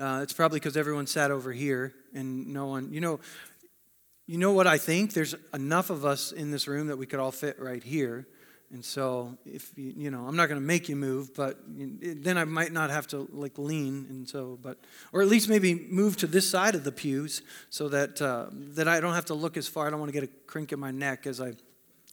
Uh, it's probably because everyone sat over here and no one, you know, you know what I think? There's enough of us in this room that we could all fit right here. And so, if you, you know, I'm not going to make you move, but then I might not have to like lean, and so, but, or at least maybe move to this side of the pews so that uh, that I don't have to look as far. I don't want to get a crink in my neck as I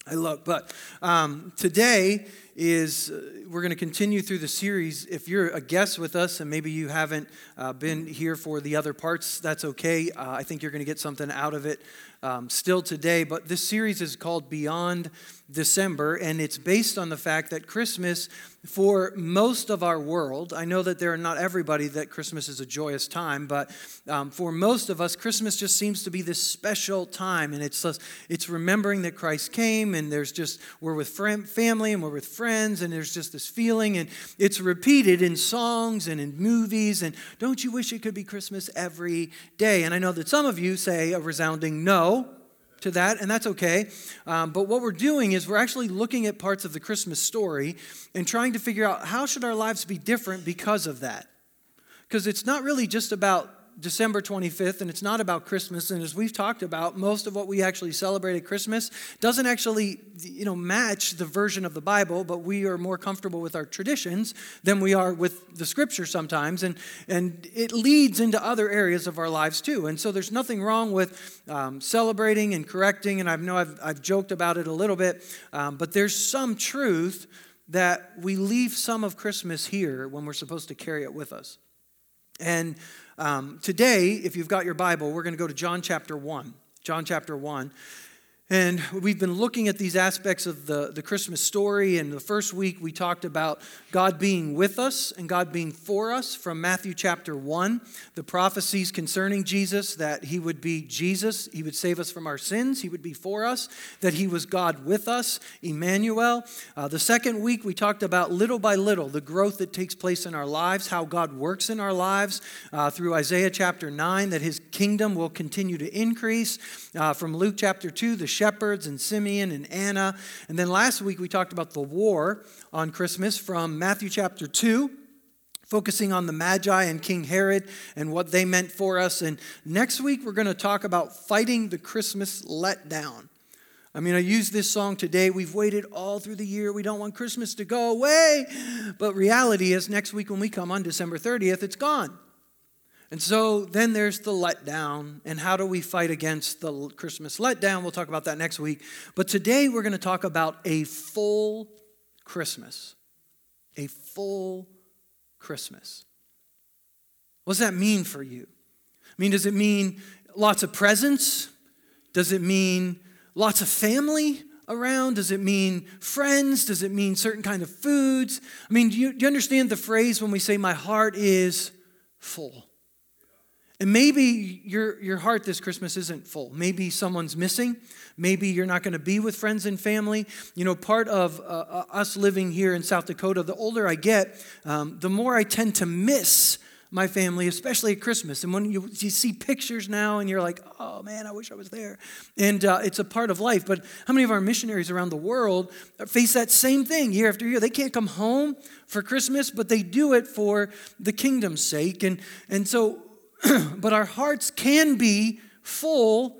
I look. But um, today is uh, we're going to continue through the series. If you're a guest with us and maybe you haven't uh, been here for the other parts, that's okay. Uh, I think you're going to get something out of it um, still today. But this series is called Beyond December, and it's based on the fact that Christmas, for most of our world, I know that there are not everybody that Christmas is a joyous time, but um, for most of us, Christmas just seems to be this special time, and it's it's remembering that Christ came, and there's just we're with family and we're with friends, and there's just this feeling, and it's repeated in songs and in movies. And don't you wish it could be Christmas every day? And I know that some of you say a resounding no to that, and that's okay. Um, but what we're doing is we're actually looking at parts of the Christmas story and trying to figure out how should our lives be different because of that. Because it's not really just about December 25th, and it's not about Christmas. And as we've talked about, most of what we actually celebrate at Christmas doesn't actually, you know, match the version of the Bible, but we are more comfortable with our traditions than we are with the scripture sometimes. And, and it leads into other areas of our lives too. And so there's nothing wrong with um, celebrating and correcting. And I know I've, I've joked about it a little bit, um, but there's some truth that we leave some of Christmas here when we're supposed to carry it with us. And um, today, if you've got your Bible, we're going to go to John chapter 1. John chapter 1. And we've been looking at these aspects of the, the Christmas story. And the first week, we talked about God being with us and God being for us from Matthew chapter 1. The prophecies concerning Jesus that he would be Jesus, he would save us from our sins, he would be for us, that he was God with us, Emmanuel. Uh, the second week, we talked about little by little the growth that takes place in our lives, how God works in our lives uh, through Isaiah chapter 9, that his kingdom will continue to increase. Uh, from Luke chapter 2, the shepherds and Simeon and Anna. And then last week we talked about the war on Christmas from Matthew chapter 2 focusing on the Magi and King Herod and what they meant for us. And next week, we're going to talk about fighting the Christmas letdown. I mean, I used this song today. We've waited all through the year. We don't want Christmas to go away. But reality is, next week when we come on December 30th, it's gone. And so then there's the letdown, and how do we fight against the Christmas letdown? We'll talk about that next week. But today we're going to talk about a full Christmas. A full Christmas. What does that mean for you? I mean, does it mean lots of presents? Does it mean lots of family around? Does it mean friends? Does it mean certain kind of foods? I mean, do you, do you understand the phrase when we say, My heart is full? And maybe your, your heart this Christmas isn't full. Maybe someone's missing. Maybe you're not going to be with friends and family. You know, part of uh, uh, us living here in South Dakota, the older I get, um, the more I tend to miss my family, especially at Christmas. And when you, you see pictures now and you're like, oh man, I wish I was there. And uh, it's a part of life. But how many of our missionaries around the world face that same thing year after year? They can't come home for Christmas, but they do it for the kingdom's sake. And, and so but our hearts can be full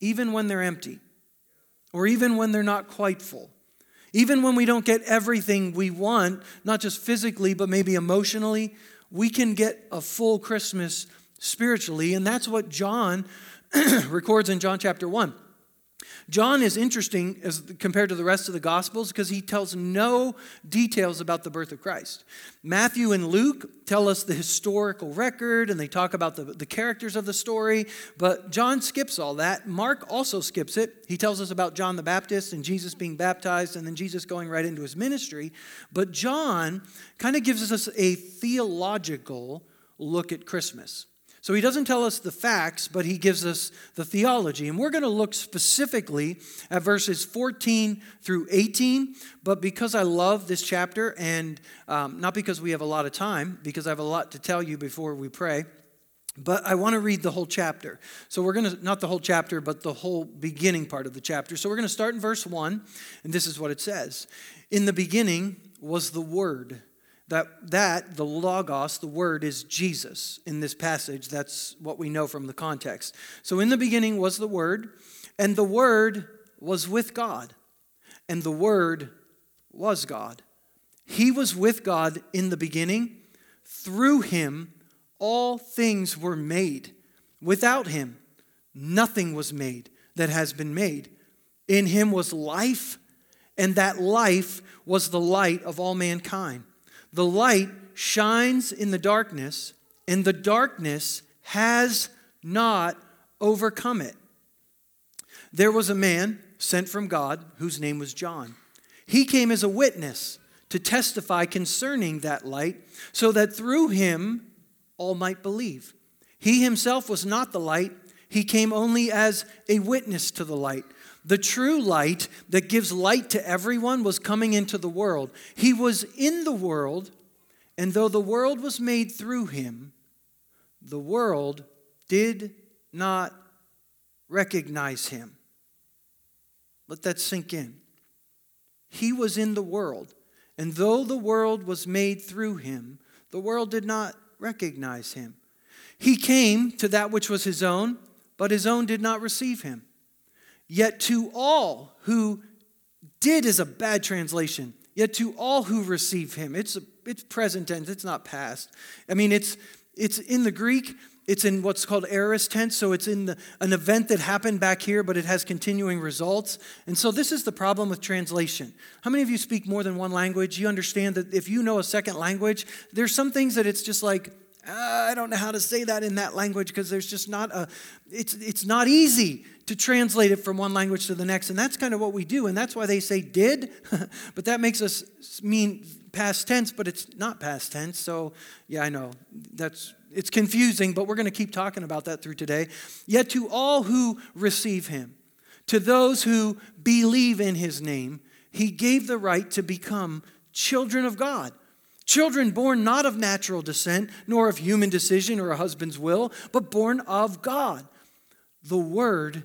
even when they're empty, or even when they're not quite full. Even when we don't get everything we want, not just physically, but maybe emotionally, we can get a full Christmas spiritually. And that's what John records in John chapter 1. John is interesting as compared to the rest of the Gospels because he tells no details about the birth of Christ. Matthew and Luke tell us the historical record and they talk about the, the characters of the story, but John skips all that. Mark also skips it. He tells us about John the Baptist and Jesus being baptized and then Jesus going right into his ministry. But John kind of gives us a theological look at Christmas. So he doesn't tell us the facts, but he gives us the theology. And we're going to look specifically at verses 14 through 18. But because I love this chapter, and um, not because we have a lot of time, because I have a lot to tell you before we pray, but I want to read the whole chapter. So we're going to, not the whole chapter, but the whole beginning part of the chapter. So we're going to start in verse 1, and this is what it says In the beginning was the Word That, that, the Logos, the word, is Jesus in this passage. That's what we know from the context. So, in the beginning was the Word, and the Word was with God, and the Word was God. He was with God in the beginning. Through him, all things were made. Without him, nothing was made that has been made. In him was life, and that life was the light of all mankind. The light shines in the darkness, and the darkness has not overcome it. There was a man sent from God whose name was John. He came as a witness to testify concerning that light, so that through him all might believe. He himself was not the light, he came only as a witness to the light. The true light that gives light to everyone was coming into the world. He was in the world, and though the world was made through him, the world did not recognize him. Let that sink in. He was in the world, and though the world was made through him, the world did not recognize him. He came to that which was his own, but his own did not receive him. Yet to all who did is a bad translation. Yet to all who receive him, it's it's present tense. It's not past. I mean, it's it's in the Greek. It's in what's called aorist tense, so it's in the, an event that happened back here, but it has continuing results. And so this is the problem with translation. How many of you speak more than one language? You understand that if you know a second language, there's some things that it's just like ah, I don't know how to say that in that language because there's just not a, it's, it's not easy to translate it from one language to the next. And that's kind of what we do. And that's why they say did, but that makes us mean past tense, but it's not past tense. So, yeah, I know. That's, it's confusing, but we're going to keep talking about that through today. Yet to all who receive him, to those who believe in his name, he gave the right to become children of God Children born not of natural descent, nor of human decision or a husband's will, but born of God. The Word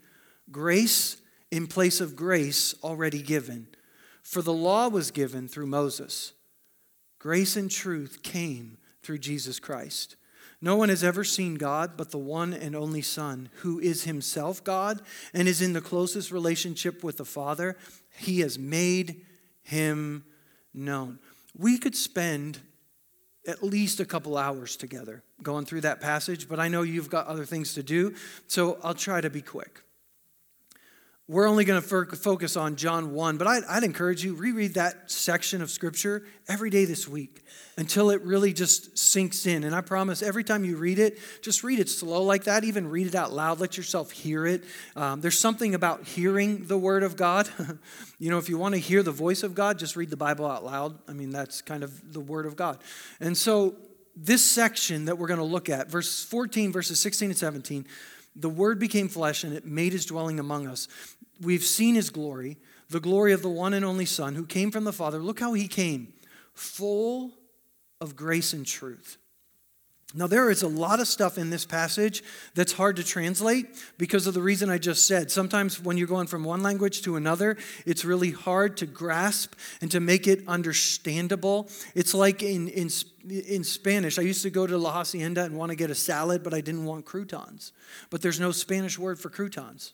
grace in place of grace already given. For the law was given through Moses, grace and truth came through Jesus Christ. No one has ever seen God but the one and only Son, who is himself God and is in the closest relationship with the Father. He has made him known. We could spend at least a couple hours together going through that passage, but I know you've got other things to do, so I'll try to be quick. We're only going to focus on John 1, but I'd, I'd, encourage you, reread that section of Scripture every day this week until it really just sinks in. And I promise every time you read it, just read it slow like that. Even read it out loud. Let yourself hear it. Um, there's something about hearing the Word of God. you know, if you want to hear the voice of God, just read the Bible out loud. I mean, that's kind of the Word of God. And so, this section that we're going to look at, verse 14, verses 16 and 17, the Word became flesh and it made his dwelling among us. We've seen his glory, the glory of the one and only Son who came from the Father. Look how he came, full of grace and truth. Now, there is a lot of stuff in this passage that's hard to translate because of the reason I just said. Sometimes when you're going from one language to another, it's really hard to grasp and to make it understandable. It's like in, in, in Spanish, I used to go to La Hacienda and want to get a salad, but I didn't want croutons. But there's no Spanish word for croutons.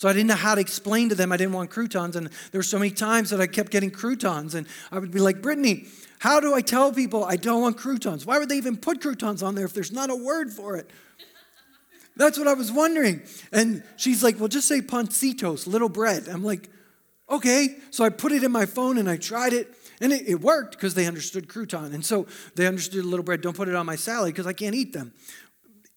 So I didn't know how to explain to them I didn't want croutons. And there were so many times that I kept getting croutons. And I would be like, Brittany, how do I tell people I don't want croutons? Why would they even put croutons on there if there's not a word for it? That's what I was wondering. And she's like, well, just say pancitos, little bread. I'm like, okay. So I put it in my phone and I tried it. And it, it worked because they understood crouton. And so they understood little bread. Don't put it on my salad because I can't eat them.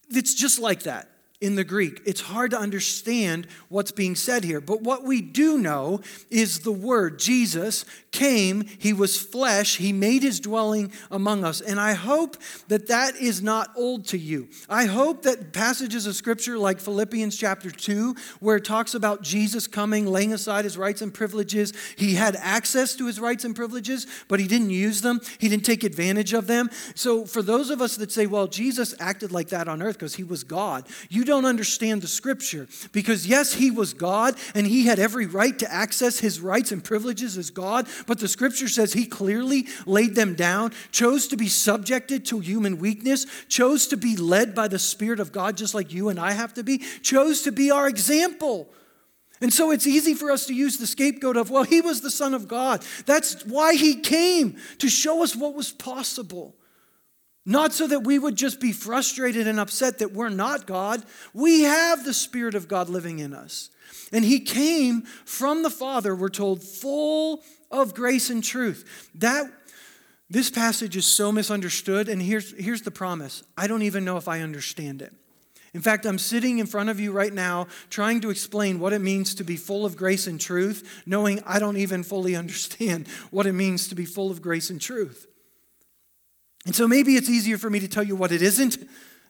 It's just like that in the Greek. It's hard to understand what's being said here. But what we do know is the word Jesus came, he was flesh, he made his dwelling among us. And I hope that that is not old to you. I hope that passages of scripture like Philippians chapter 2, where it talks about Jesus coming, laying aside his rights and privileges, he had access to his rights and privileges, but he didn't use them, he didn't take advantage of them. So for those of us that say, well, Jesus acted like that on earth because he was God, you don't understand the scripture. Because yes, he was God and he had every right to access his rights and privileges as God, but the scripture says he clearly laid them down, chose to be subjected to human weakness, chose to be led by the Spirit of God, just like you and I have to be, chose to be our example. And so it's easy for us to use the scapegoat of, well, he was the Son of God. That's why he came to show us what was possible. Not so that we would just be frustrated and upset that we're not God. We have the Spirit of God living in us. And He came from the Father, we're told, full of grace and truth. That this passage is so misunderstood, and here's, here's the promise I don't even know if I understand it. In fact, I'm sitting in front of you right now trying to explain what it means to be full of grace and truth, knowing I don't even fully understand what it means to be full of grace and truth. And so maybe it's easier for me to tell you what it isn't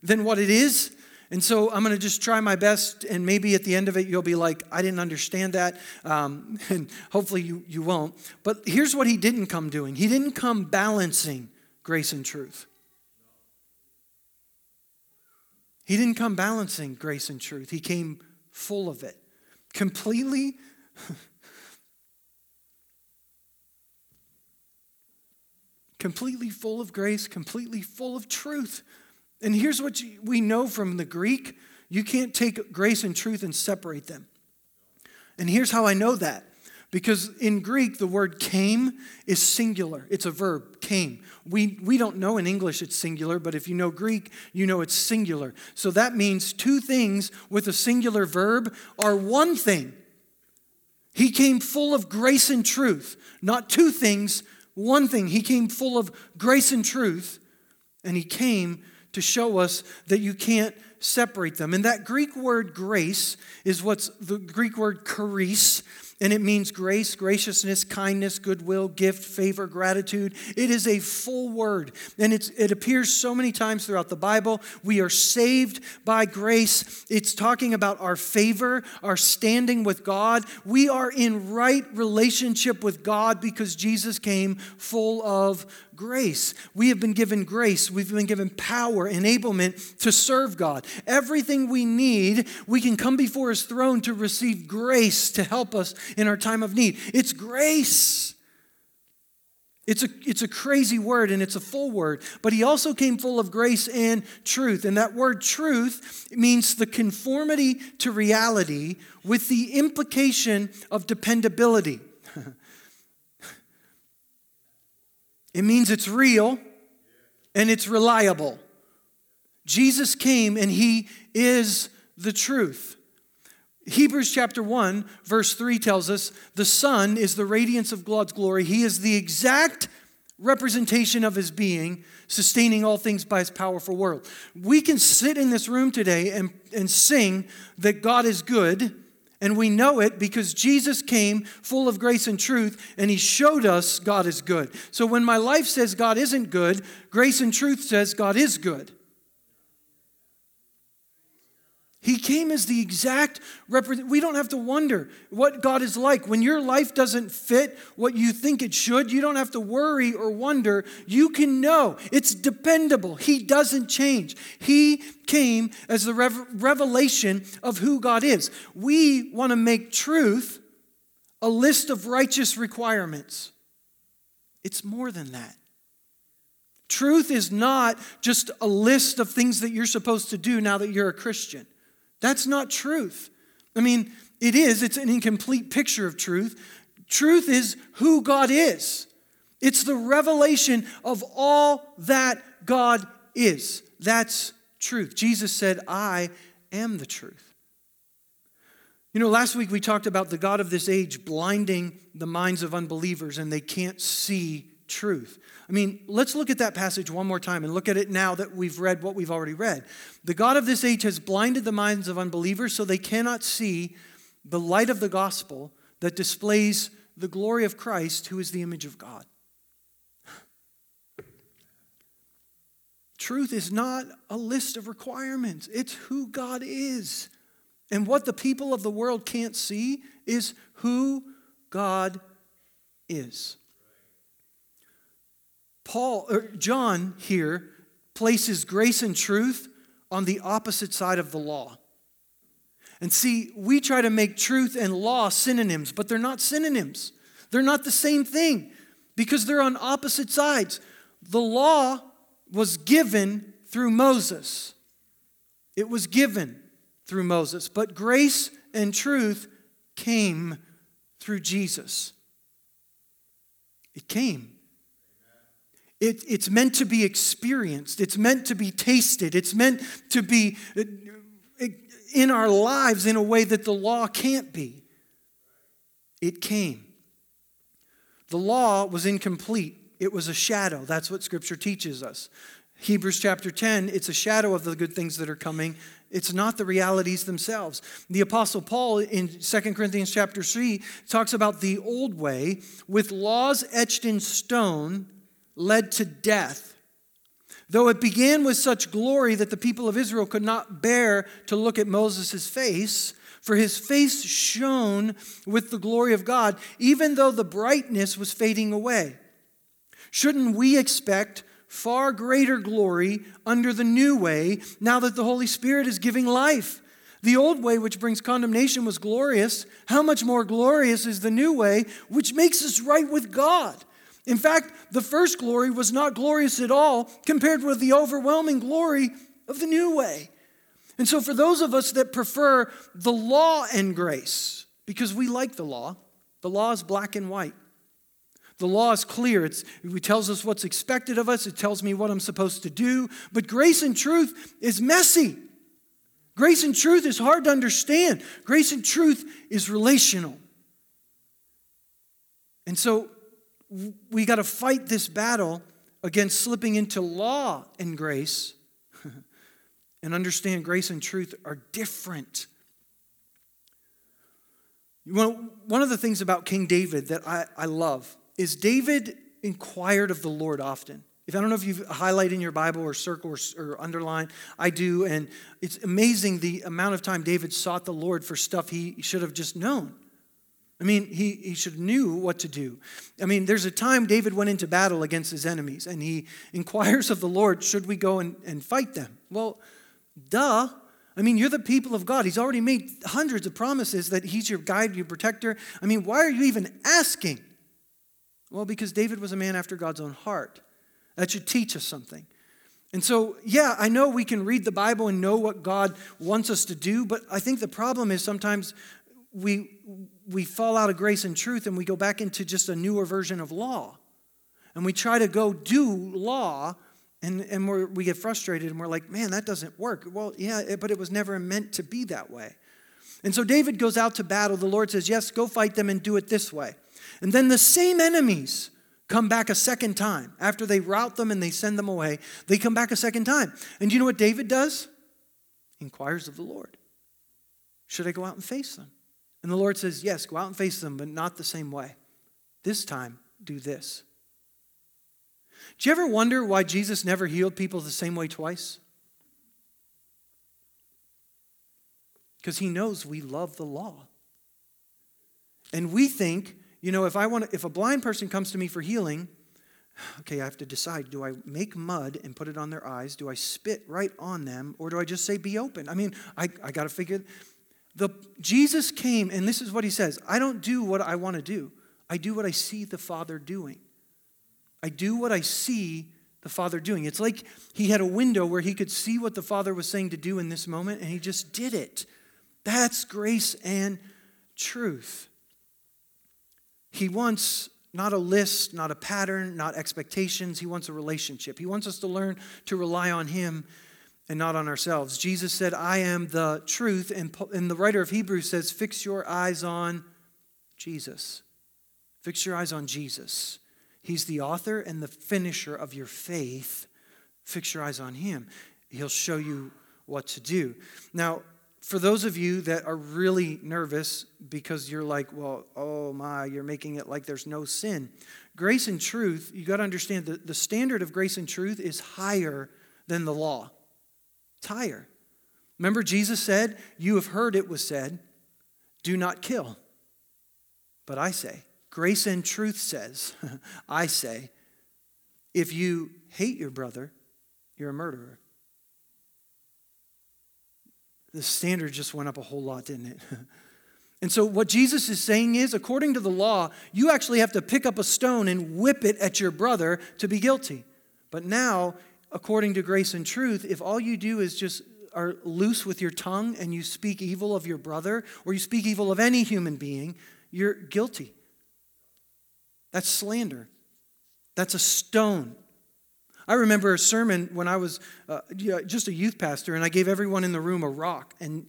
than what it is. And so I'm going to just try my best, and maybe at the end of it, you'll be like, I didn't understand that. Um, and hopefully you, you won't. But here's what he didn't come doing he didn't come balancing grace and truth. He didn't come balancing grace and truth, he came full of it, completely. completely full of grace, completely full of truth. And here's what we know from the Greek you can't take grace and truth and separate them. And here's how I know that. Because in Greek, the word came is singular. It's a verb, came. We, we don't know in English it's singular, but if you know Greek, you know it's singular. So that means two things with a singular verb are one thing. He came full of grace and truth, not two things, one thing. He came full of grace and truth, and he came to show us that you can't separate them. And that Greek word grace is what's the Greek word charis, and it means grace, graciousness, kindness, goodwill, gift, favor, gratitude. It is a full word, and it appears so many times throughout the Bible. We are saved by grace. It's talking about our favor, our standing with God. We are in right relationship with God because Jesus came full of grace. We have been given grace. We've been given power, enablement to serve God. Everything we need, we can come before His throne to receive grace to help us in our time of need. It's grace. It's a, it's a crazy word and it's a full word, but he also came full of grace and truth. And that word truth means the conformity to reality with the implication of dependability. It means it's real and it's reliable. Jesus came and he is the truth. Hebrews chapter 1, verse 3 tells us the Son is the radiance of God's glory. He is the exact representation of his being, sustaining all things by his powerful word. We can sit in this room today and, and sing that God is good and we know it because Jesus came full of grace and truth, and He showed us God is good. So when my life says God isn't good, grace and truth says God is good. He came as the exact. We don't have to wonder what God is like. When your life doesn't fit what you think it should, you don't have to worry or wonder. You can know it's dependable. He doesn't change. He came as the revelation of who God is. We want to make truth a list of righteous requirements. It's more than that. Truth is not just a list of things that you're supposed to do now that you're a Christian. That's not truth. I mean, it is, it's an incomplete picture of truth. Truth is who God is, it's the revelation of all that God is. That's truth. Jesus said, I am the truth. You know, last week we talked about the God of this age blinding the minds of unbelievers and they can't see truth. I mean, let's look at that passage one more time and look at it now that we've read what we've already read. The God of this age has blinded the minds of unbelievers so they cannot see the light of the gospel that displays the glory of Christ, who is the image of God. Truth is not a list of requirements, it's who God is. And what the people of the world can't see is who God is. Paul or John here places grace and truth on the opposite side of the law. And see, we try to make truth and law synonyms, but they're not synonyms. They're not the same thing because they're on opposite sides. The law was given through Moses. It was given through Moses, but grace and truth came through Jesus. It came. It, it's meant to be experienced, it's meant to be tasted, it's meant to be uh, in our lives in a way that the law can't be. It came. The law was incomplete. It was a shadow. That's what Scripture teaches us. Hebrews chapter 10, it's a shadow of the good things that are coming. It's not the realities themselves. The apostle Paul in 2 Corinthians chapter 3 talks about the old way with laws etched in stone led to death. Though it began with such glory that the people of Israel could not bear to look at Moses' face, for his face shone with the glory of God, even though the brightness was fading away. Shouldn't we expect far greater glory under the new way now that the Holy Spirit is giving life? The old way, which brings condemnation, was glorious. How much more glorious is the new way, which makes us right with God? In fact, the first glory was not glorious at all compared with the overwhelming glory of the new way. And so, for those of us that prefer the law and grace, because we like the law, the law is black and white. The law is clear. It's, it tells us what's expected of us. It tells me what I'm supposed to do. But grace and truth is messy. Grace and truth is hard to understand. Grace and truth is relational. And so we got to fight this battle against slipping into law and grace and understand grace and truth are different. One of the things about King David that I, I love is David inquired of the Lord often. If I don't know if you've highlighted in your Bible or circle or, or underline, I do, and it's amazing the amount of time David sought the Lord for stuff he should have just known. I mean, he, he should have knew what to do. I mean, there's a time David went into battle against his enemies, and he inquires of the Lord, should we go and, and fight them? Well, duh. I mean, you're the people of God. He's already made hundreds of promises that he's your guide, your protector. I mean, why are you even asking? Well, because David was a man after God's own heart. That should teach us something. And so, yeah, I know we can read the Bible and know what God wants us to do, but I think the problem is sometimes we, we fall out of grace and truth and we go back into just a newer version of law. And we try to go do law and, and we we get frustrated and we're like, man, that doesn't work. Well, yeah, but it was never meant to be that way. And so David goes out to battle. The Lord says, yes, go fight them and do it this way. And then the same enemies come back a second time. After they rout them and they send them away, they come back a second time. And you know what David does? He inquires of the Lord. Should I go out and face them? And the Lord says, Yes, go out and face them, but not the same way. This time, do this. Do you ever wonder why Jesus never healed people the same way twice? Because he knows we love the law. And we think, you know, if I want if a blind person comes to me for healing, okay, I have to decide do I make mud and put it on their eyes? Do I spit right on them? Or do I just say be open? I mean, I, I got to figure the, Jesus came, and this is what he says I don't do what I want to do, I do what I see the Father doing. I do what I see the Father doing. It's like he had a window where he could see what the Father was saying to do in this moment, and he just did it. That's grace and truth. He wants not a list, not a pattern, not expectations. He wants a relationship. He wants us to learn to rely on him and not on ourselves. Jesus said, I am the truth. And, and the writer of Hebrews says, Fix your eyes on Jesus. Fix your eyes on Jesus. He's the author and the finisher of your faith. Fix your eyes on Him. He'll show you what to do. Now, for those of you that are really nervous because you're like, well, oh my, you're making it like there's no sin. Grace and truth, you got to understand that the standard of grace and truth is higher than the law. Higher. Remember, Jesus said, You have heard it was said, do not kill. But I say, grace and truth says, I say, if you hate your brother, you're a murderer. The standard just went up a whole lot, didn't it? And so, what Jesus is saying is, according to the law, you actually have to pick up a stone and whip it at your brother to be guilty. But now, according to grace and truth, if all you do is just are loose with your tongue and you speak evil of your brother or you speak evil of any human being, you're guilty. That's slander. That's a stone. I remember a sermon when I was uh, just a youth pastor, and I gave everyone in the room a rock. And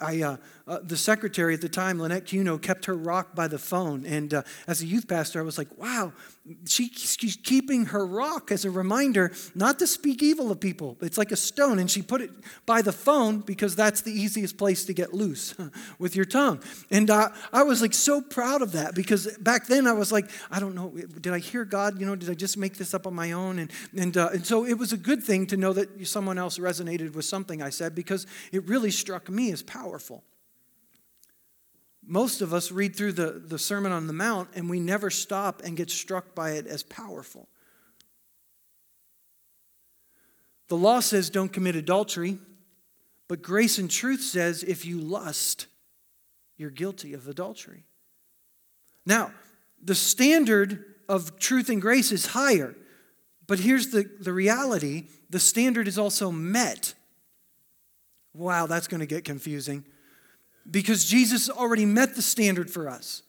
I, uh, uh, the secretary at the time, Lynette Cuno, kept her rock by the phone. And uh, as a youth pastor, I was like, wow, she, she's keeping her rock as a reminder not to speak evil of people. It's like a stone, and she put it by the phone because that's the easiest place to get loose with your tongue. And uh, I was like so proud of that because back then I was like, I don't know, did I hear God? You know, did I just make this up on my own? And, and, uh, and so it was a good thing to know that someone else resonated with something I said because it really struck me as powerful most of us read through the, the Sermon on the Mount and we never stop and get struck by it as powerful. The law says don't commit adultery, but grace and truth says if you lust, you're guilty of adultery. Now, the standard of truth and grace is higher, but here's the, the reality the standard is also met. Wow, that's going to get confusing because Jesus already met the standard for us.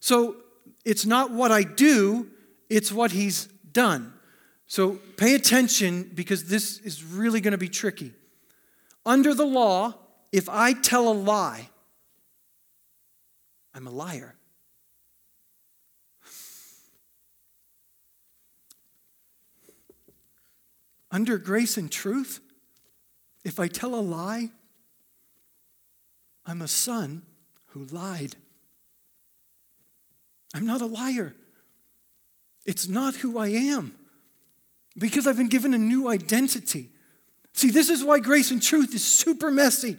So it's not what I do, it's what he's done. So pay attention because this is really going to be tricky. Under the law, if I tell a lie, I'm a liar. Under grace and truth, if I tell a lie, I'm a son who lied. I'm not a liar. It's not who I am because I've been given a new identity. See, this is why grace and truth is super messy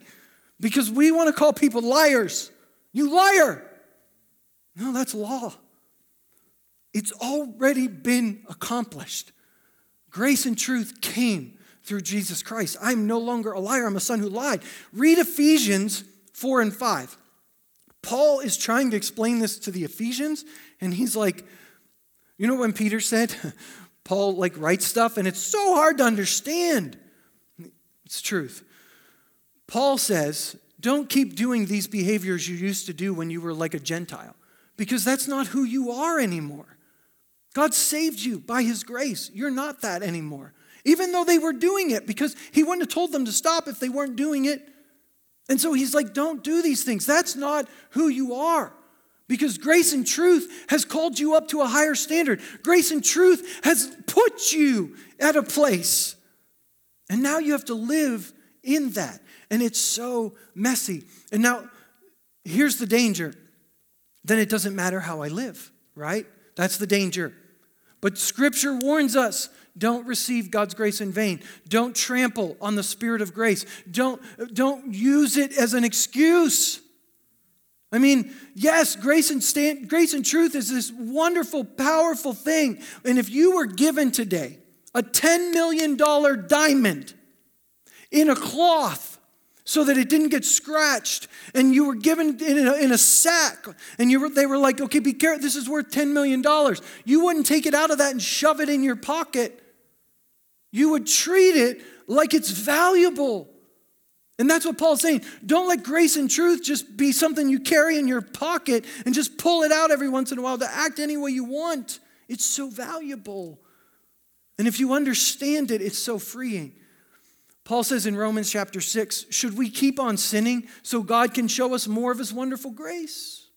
because we want to call people liars. You liar. No, that's law. It's already been accomplished. Grace and truth came through Jesus Christ. I'm no longer a liar, I'm a son who lied. Read Ephesians 4 and 5. Paul is trying to explain this to the Ephesians, and he's like, you know when Peter said, Paul like writes stuff and it's so hard to understand. It's truth. Paul says, don't keep doing these behaviors you used to do when you were like a Gentile, because that's not who you are anymore. God saved you by his grace. You're not that anymore. Even though they were doing it, because he wouldn't have told them to stop if they weren't doing it. And so he's like, don't do these things. That's not who you are. Because grace and truth has called you up to a higher standard. Grace and truth has put you at a place. And now you have to live in that. And it's so messy. And now, here's the danger then it doesn't matter how I live, right? That's the danger. But scripture warns us don't receive God's grace in vain. Don't trample on the spirit of grace. Don't, don't use it as an excuse. I mean, yes, grace and, stand, grace and truth is this wonderful, powerful thing. And if you were given today a $10 million diamond in a cloth so that it didn't get scratched, and you were given in a, in a sack, and you were, they were like, okay, be careful, this is worth $10 million, you wouldn't take it out of that and shove it in your pocket you would treat it like it's valuable. And that's what Paul's saying. Don't let grace and truth just be something you carry in your pocket and just pull it out every once in a while to act any way you want. It's so valuable. And if you understand it, it's so freeing. Paul says in Romans chapter 6 should we keep on sinning so God can show us more of his wonderful grace?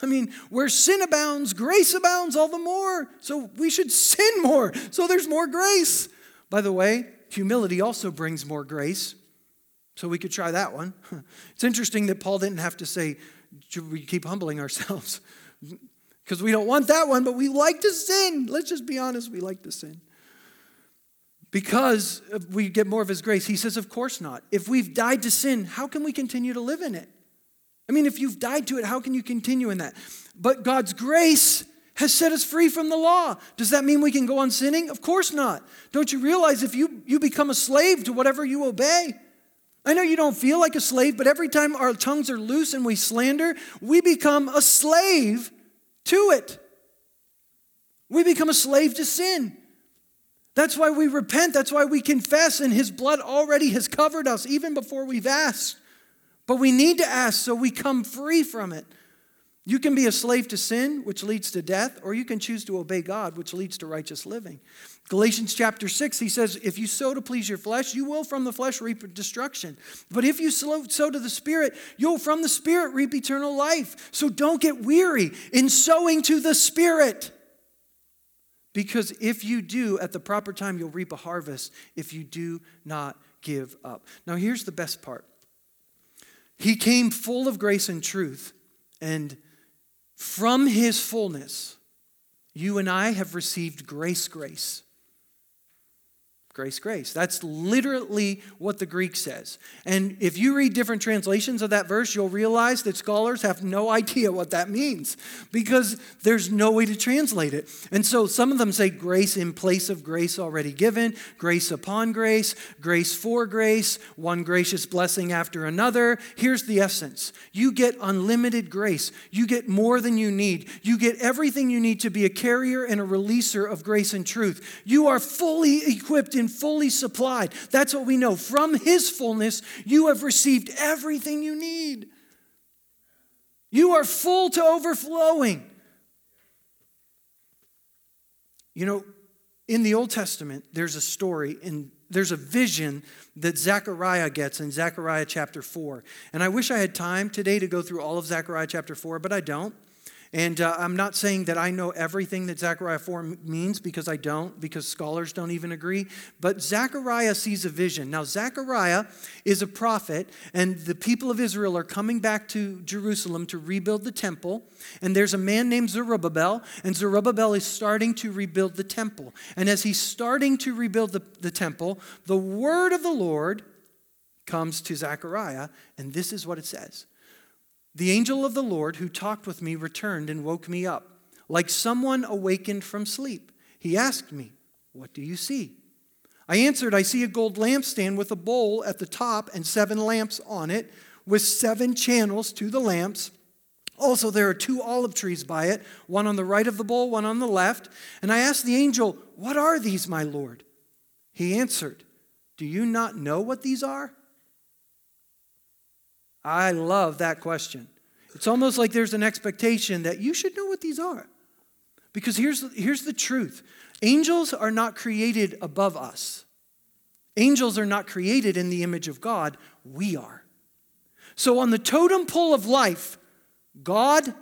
I mean, where sin abounds, grace abounds all the more. So we should sin more. So there's more grace. By the way, humility also brings more grace. So we could try that one. It's interesting that Paul didn't have to say, should we keep humbling ourselves? Because we don't want that one, but we like to sin. Let's just be honest, we like to sin. Because we get more of his grace. He says, Of course not. If we've died to sin, how can we continue to live in it? I mean, if you've died to it, how can you continue in that? But God's grace has set us free from the law. Does that mean we can go on sinning? Of course not. Don't you realize if you, you become a slave to whatever you obey? I know you don't feel like a slave, but every time our tongues are loose and we slander, we become a slave to it. We become a slave to sin. That's why we repent. That's why we confess, and His blood already has covered us even before we've asked. But we need to ask so we come free from it. You can be a slave to sin, which leads to death, or you can choose to obey God, which leads to righteous living. Galatians chapter 6, he says, If you sow to please your flesh, you will from the flesh reap destruction. But if you sow to the Spirit, you'll from the Spirit reap eternal life. So don't get weary in sowing to the Spirit. Because if you do, at the proper time, you'll reap a harvest if you do not give up. Now, here's the best part he came full of grace and truth, and from his fullness, you and I have received grace, grace grace, grace. That's literally what the Greek says. And if you read different translations of that verse, you'll realize that scholars have no idea what that means because there's no way to translate it. And so some of them say grace in place of grace already given, grace upon grace, grace for grace, one gracious blessing after another. Here's the essence you get unlimited grace, you get more than you need, you get everything you need to be a carrier and a releaser of grace and truth. You are fully equipped in fully supplied. That's what we know. From His fullness, you have received everything you need. You are full to overflowing. You know, in the Old Testament, there's a story and there's a vision that Zechariah gets in Zechariah chapter 4. And I wish I had time today to go through all of Zechariah chapter 4, but I don't. And uh, I'm not saying that I know everything that Zechariah 4 means because I don't, because scholars don't even agree. But Zechariah sees a vision. Now, Zechariah is a prophet, and the people of Israel are coming back to Jerusalem to rebuild the temple. And there's a man named Zerubbabel, and Zerubbabel is starting to rebuild the temple. And as he's starting to rebuild the, the temple, the word of the Lord comes to Zechariah, and this is what it says. The angel of the Lord who talked with me returned and woke me up, like someone awakened from sleep. He asked me, What do you see? I answered, I see a gold lampstand with a bowl at the top and seven lamps on it, with seven channels to the lamps. Also, there are two olive trees by it, one on the right of the bowl, one on the left. And I asked the angel, What are these, my Lord? He answered, Do you not know what these are? I love that question. It's almost like there's an expectation that you should know what these are. Because here's, here's the truth angels are not created above us, angels are not created in the image of God. We are. So, on the totem pole of life, God,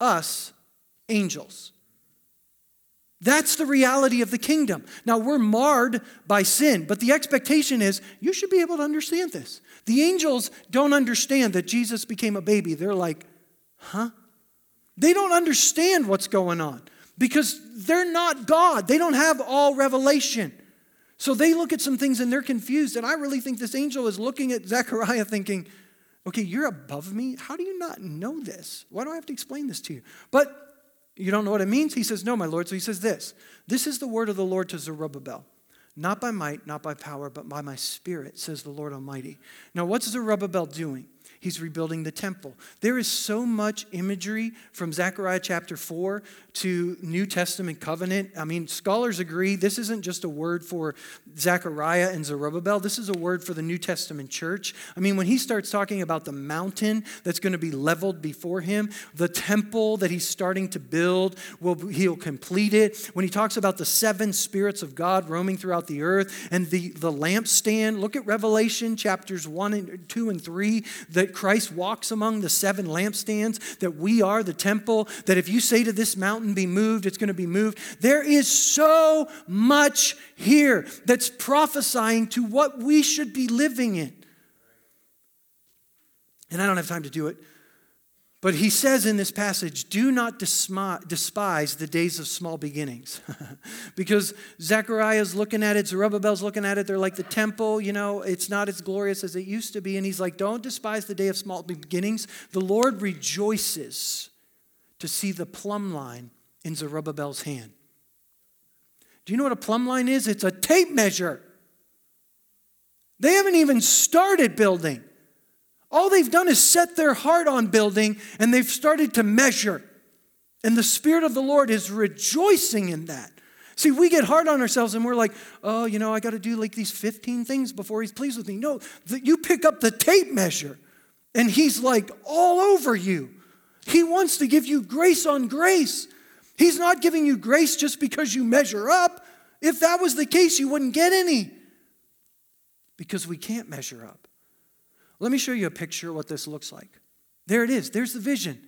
us, angels. That's the reality of the kingdom. Now, we're marred by sin, but the expectation is you should be able to understand this. The angels don't understand that Jesus became a baby. They're like, huh? They don't understand what's going on because they're not God. They don't have all revelation. So they look at some things and they're confused. And I really think this angel is looking at Zechariah thinking, okay, you're above me. How do you not know this? Why do I have to explain this to you? But you don't know what it means? He says, no, my Lord. So he says this This is the word of the Lord to Zerubbabel. Not by might, not by power, but by my spirit, says the Lord Almighty. Now, what's Zerubbabel doing? He's rebuilding the temple. There is so much imagery from Zechariah chapter 4 to New Testament covenant. I mean, scholars agree this isn't just a word for Zechariah and Zerubbabel, this is a word for the New Testament church. I mean, when he starts talking about the mountain that's going to be leveled before him, the temple that he's starting to build, will, he'll complete it. When he talks about the seven spirits of God roaming throughout the earth and the, the lampstand, look at Revelation chapters 1 and 2 and 3. The that Christ walks among the seven lampstands, that we are the temple, that if you say to this mountain be moved, it's going to be moved. There is so much here that's prophesying to what we should be living in. And I don't have time to do it. But he says in this passage, do not despise the days of small beginnings. because Zechariah's looking at it, Zerubbabel's looking at it, they're like the temple, you know, it's not as glorious as it used to be. And he's like, don't despise the day of small beginnings. The Lord rejoices to see the plumb line in Zerubbabel's hand. Do you know what a plumb line is? It's a tape measure. They haven't even started building. All they've done is set their heart on building and they've started to measure. And the Spirit of the Lord is rejoicing in that. See, we get hard on ourselves and we're like, oh, you know, I got to do like these 15 things before he's pleased with me. No, you pick up the tape measure and he's like all over you. He wants to give you grace on grace. He's not giving you grace just because you measure up. If that was the case, you wouldn't get any because we can't measure up. Let me show you a picture of what this looks like. There it is. There's the vision.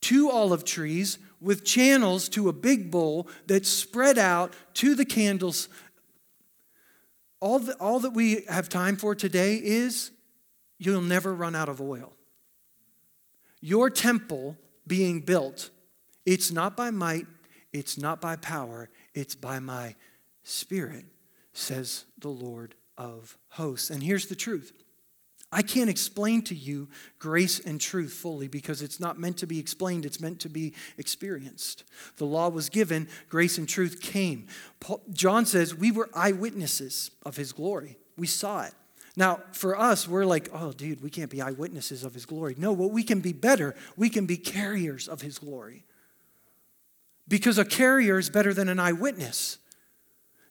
Two olive trees with channels to a big bowl that spread out to the candles. All, the, all that we have time for today is you'll never run out of oil. Your temple being built, it's not by might, it's not by power, it's by my spirit, says the Lord of hosts. And here's the truth I can't explain to you grace and truth fully because it's not meant to be explained, it's meant to be experienced. The law was given, grace and truth came. Paul, John says we were eyewitnesses of his glory, we saw it. Now, for us, we're like, oh, dude, we can't be eyewitnesses of his glory. No, what we can be better, we can be carriers of his glory. Because a carrier is better than an eyewitness.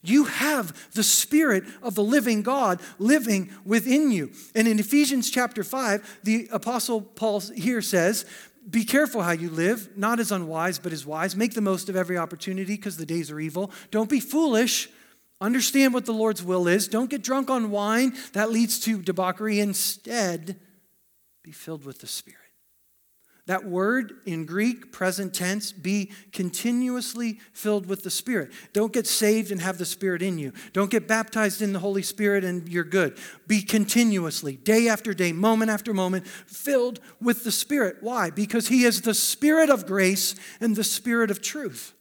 You have the Spirit of the living God living within you. And in Ephesians chapter 5, the Apostle Paul here says, Be careful how you live, not as unwise, but as wise. Make the most of every opportunity because the days are evil. Don't be foolish. Understand what the Lord's will is. Don't get drunk on wine, that leads to debauchery. Instead, be filled with the Spirit. That word in Greek, present tense, be continuously filled with the Spirit. Don't get saved and have the Spirit in you. Don't get baptized in the Holy Spirit and you're good. Be continuously, day after day, moment after moment, filled with the Spirit. Why? Because He is the Spirit of grace and the Spirit of truth.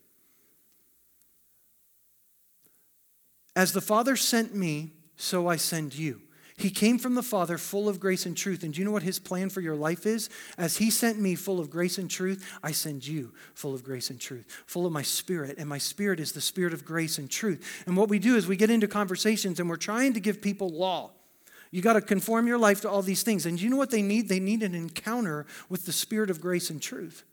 As the Father sent me, so I send you. He came from the Father full of grace and truth. And do you know what his plan for your life is? As he sent me full of grace and truth, I send you full of grace and truth, full of my spirit. And my spirit is the spirit of grace and truth. And what we do is we get into conversations and we're trying to give people law. You got to conform your life to all these things. And do you know what they need? They need an encounter with the spirit of grace and truth.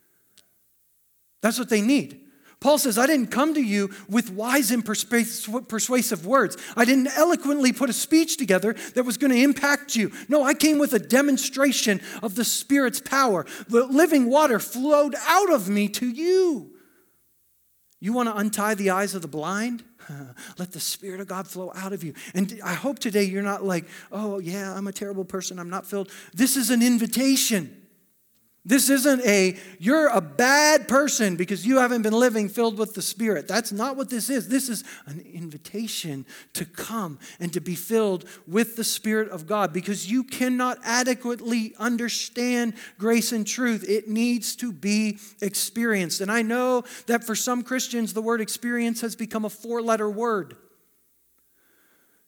That's what they need. Paul says, I didn't come to you with wise and persuasive words. I didn't eloquently put a speech together that was going to impact you. No, I came with a demonstration of the Spirit's power. The living water flowed out of me to you. You want to untie the eyes of the blind? Let the Spirit of God flow out of you. And I hope today you're not like, oh, yeah, I'm a terrible person. I'm not filled. This is an invitation. This isn't a, you're a bad person because you haven't been living filled with the Spirit. That's not what this is. This is an invitation to come and to be filled with the Spirit of God because you cannot adequately understand grace and truth. It needs to be experienced. And I know that for some Christians, the word experience has become a four letter word.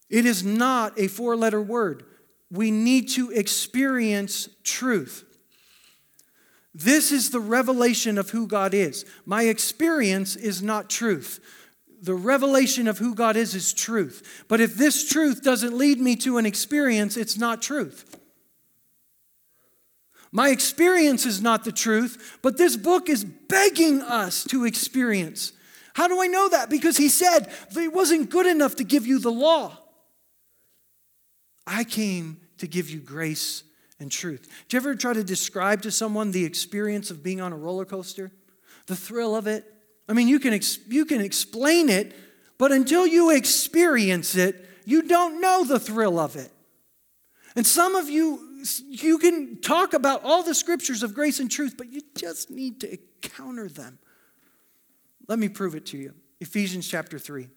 It is not a four letter word. We need to experience truth. This is the revelation of who God is. My experience is not truth. The revelation of who God is is truth. But if this truth doesn't lead me to an experience, it's not truth. My experience is not the truth, but this book is begging us to experience. How do I know that? Because he said it wasn't good enough to give you the law. I came to give you grace and truth. Do you ever try to describe to someone the experience of being on a roller coaster? The thrill of it? I mean, you can, ex- you can explain it, but until you experience it, you don't know the thrill of it. And some of you you can talk about all the scriptures of grace and truth, but you just need to encounter them. Let me prove it to you. Ephesians chapter 3.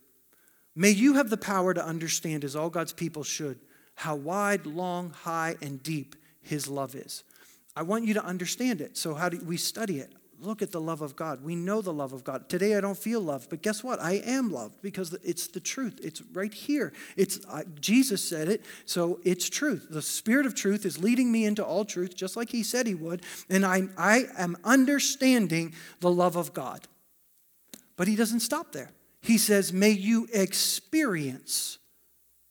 May you have the power to understand, as all God's people should, how wide, long, high, and deep His love is. I want you to understand it. So, how do we study it? Look at the love of God. We know the love of God. Today I don't feel loved, but guess what? I am loved because it's the truth. It's right here. It's uh, Jesus said it, so it's truth. The Spirit of truth is leading me into all truth, just like He said He would, and I, I am understanding the love of God. But He doesn't stop there. He says, "May you experience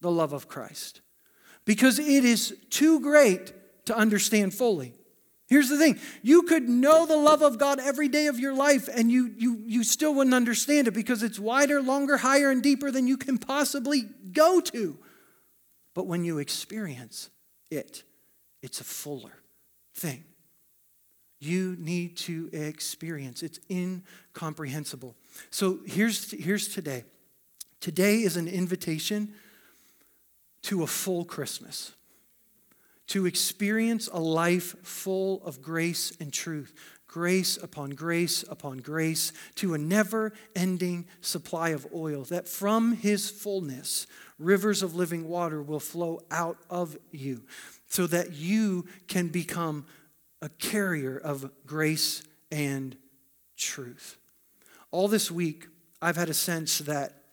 the love of Christ," because it is too great to understand fully. Here's the thing you could know the love of God every day of your life, and you, you, you still wouldn't understand it because it's wider, longer, higher, and deeper than you can possibly go to. But when you experience it, it's a fuller thing. You need to experience. It's incomprehensible. So here's, here's today. Today is an invitation to a full Christmas to experience a life full of grace and truth. Grace upon grace upon grace to a never ending supply of oil, that from his fullness, rivers of living water will flow out of you, so that you can become a carrier of grace and truth. All this week, I've had a sense that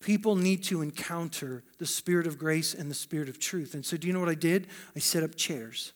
People need to encounter the Spirit of grace and the Spirit of truth. And so, do you know what I did? I set up chairs.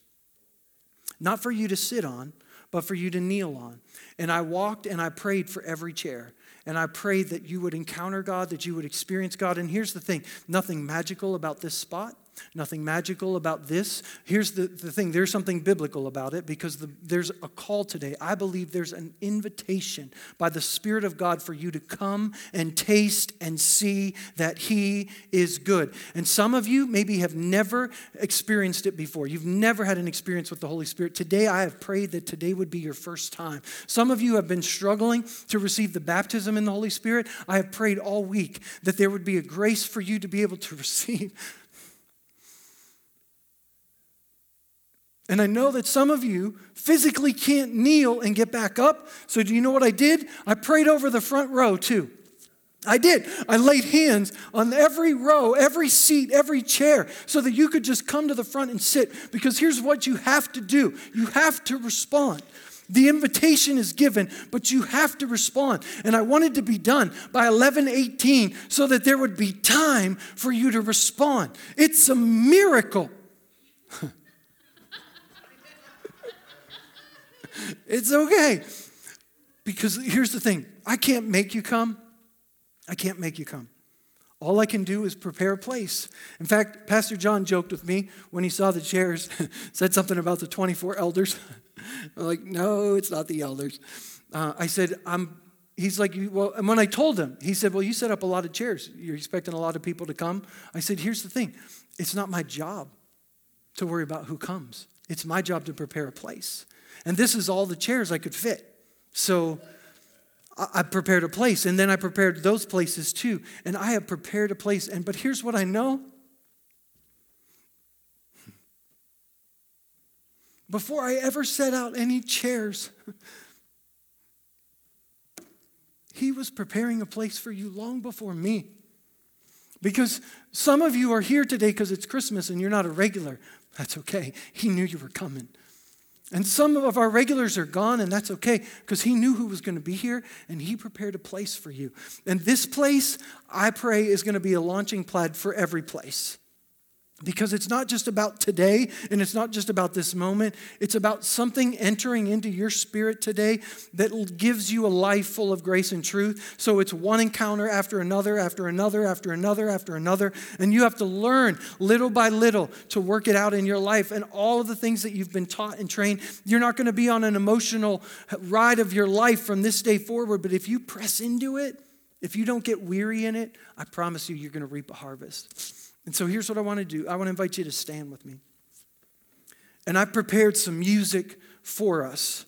Not for you to sit on, but for you to kneel on. And I walked and I prayed for every chair. And I prayed that you would encounter God, that you would experience God. And here's the thing nothing magical about this spot. Nothing magical about this. Here's the, the thing there's something biblical about it because the, there's a call today. I believe there's an invitation by the Spirit of God for you to come and taste and see that He is good. And some of you maybe have never experienced it before. You've never had an experience with the Holy Spirit. Today, I have prayed that today would be your first time. Some of you have been struggling to receive the baptism in the Holy Spirit. I have prayed all week that there would be a grace for you to be able to receive And I know that some of you physically can't kneel and get back up. So, do you know what I did? I prayed over the front row too. I did. I laid hands on every row, every seat, every chair, so that you could just come to the front and sit. Because here's what you have to do you have to respond. The invitation is given, but you have to respond. And I wanted to be done by 11:18 so that there would be time for you to respond. It's a miracle. it's okay. Because here's the thing I can't make you come. I can't make you come. All I can do is prepare a place. In fact, Pastor John joked with me when he saw the chairs, said something about the 24 elders. I'm like, no, it's not the elders. Uh, I said, I'm, he's like, well, and when I told him, he said, well, you set up a lot of chairs. You're expecting a lot of people to come. I said, here's the thing it's not my job to worry about who comes, it's my job to prepare a place. And this is all the chairs I could fit. So I prepared a place, and then I prepared those places too. And I have prepared a place. And but here's what I know. Before I ever set out any chairs, he was preparing a place for you long before me. Because some of you are here today because it's Christmas and you're not a regular. That's okay. He knew you were coming. And some of our regulars are gone, and that's okay because He knew who was going to be here and He prepared a place for you. And this place, I pray, is going to be a launching pad for every place. Because it's not just about today and it's not just about this moment. It's about something entering into your spirit today that gives you a life full of grace and truth. So it's one encounter after another, after another, after another, after another. And you have to learn little by little to work it out in your life. And all of the things that you've been taught and trained, you're not going to be on an emotional ride of your life from this day forward. But if you press into it, if you don't get weary in it, I promise you, you're going to reap a harvest. And so here's what I want to do I want to invite you to stand with me. And I've prepared some music for us.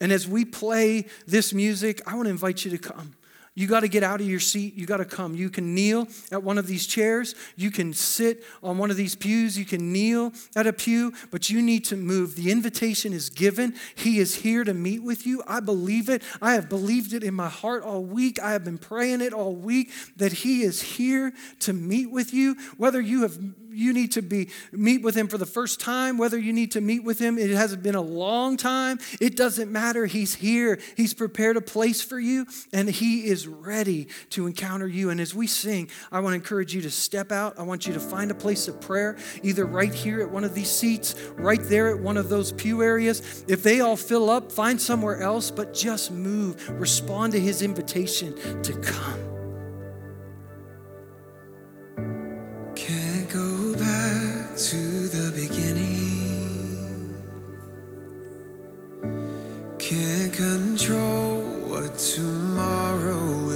And as we play this music, I want to invite you to come. You got to get out of your seat. You got to come. You can kneel at one of these chairs. You can sit on one of these pews. You can kneel at a pew, but you need to move. The invitation is given. He is here to meet with you. I believe it. I have believed it in my heart all week. I have been praying it all week that He is here to meet with you. Whether you have you need to be meet with him for the first time, whether you need to meet with him, it hasn't been a long time. It doesn't matter. He's here. He's prepared a place for you, and he is ready to encounter you. And as we sing, I want to encourage you to step out. I want you to find a place of prayer, either right here at one of these seats, right there at one of those pew areas. If they all fill up, find somewhere else, but just move. Respond to his invitation to come. Can't control what tomorrow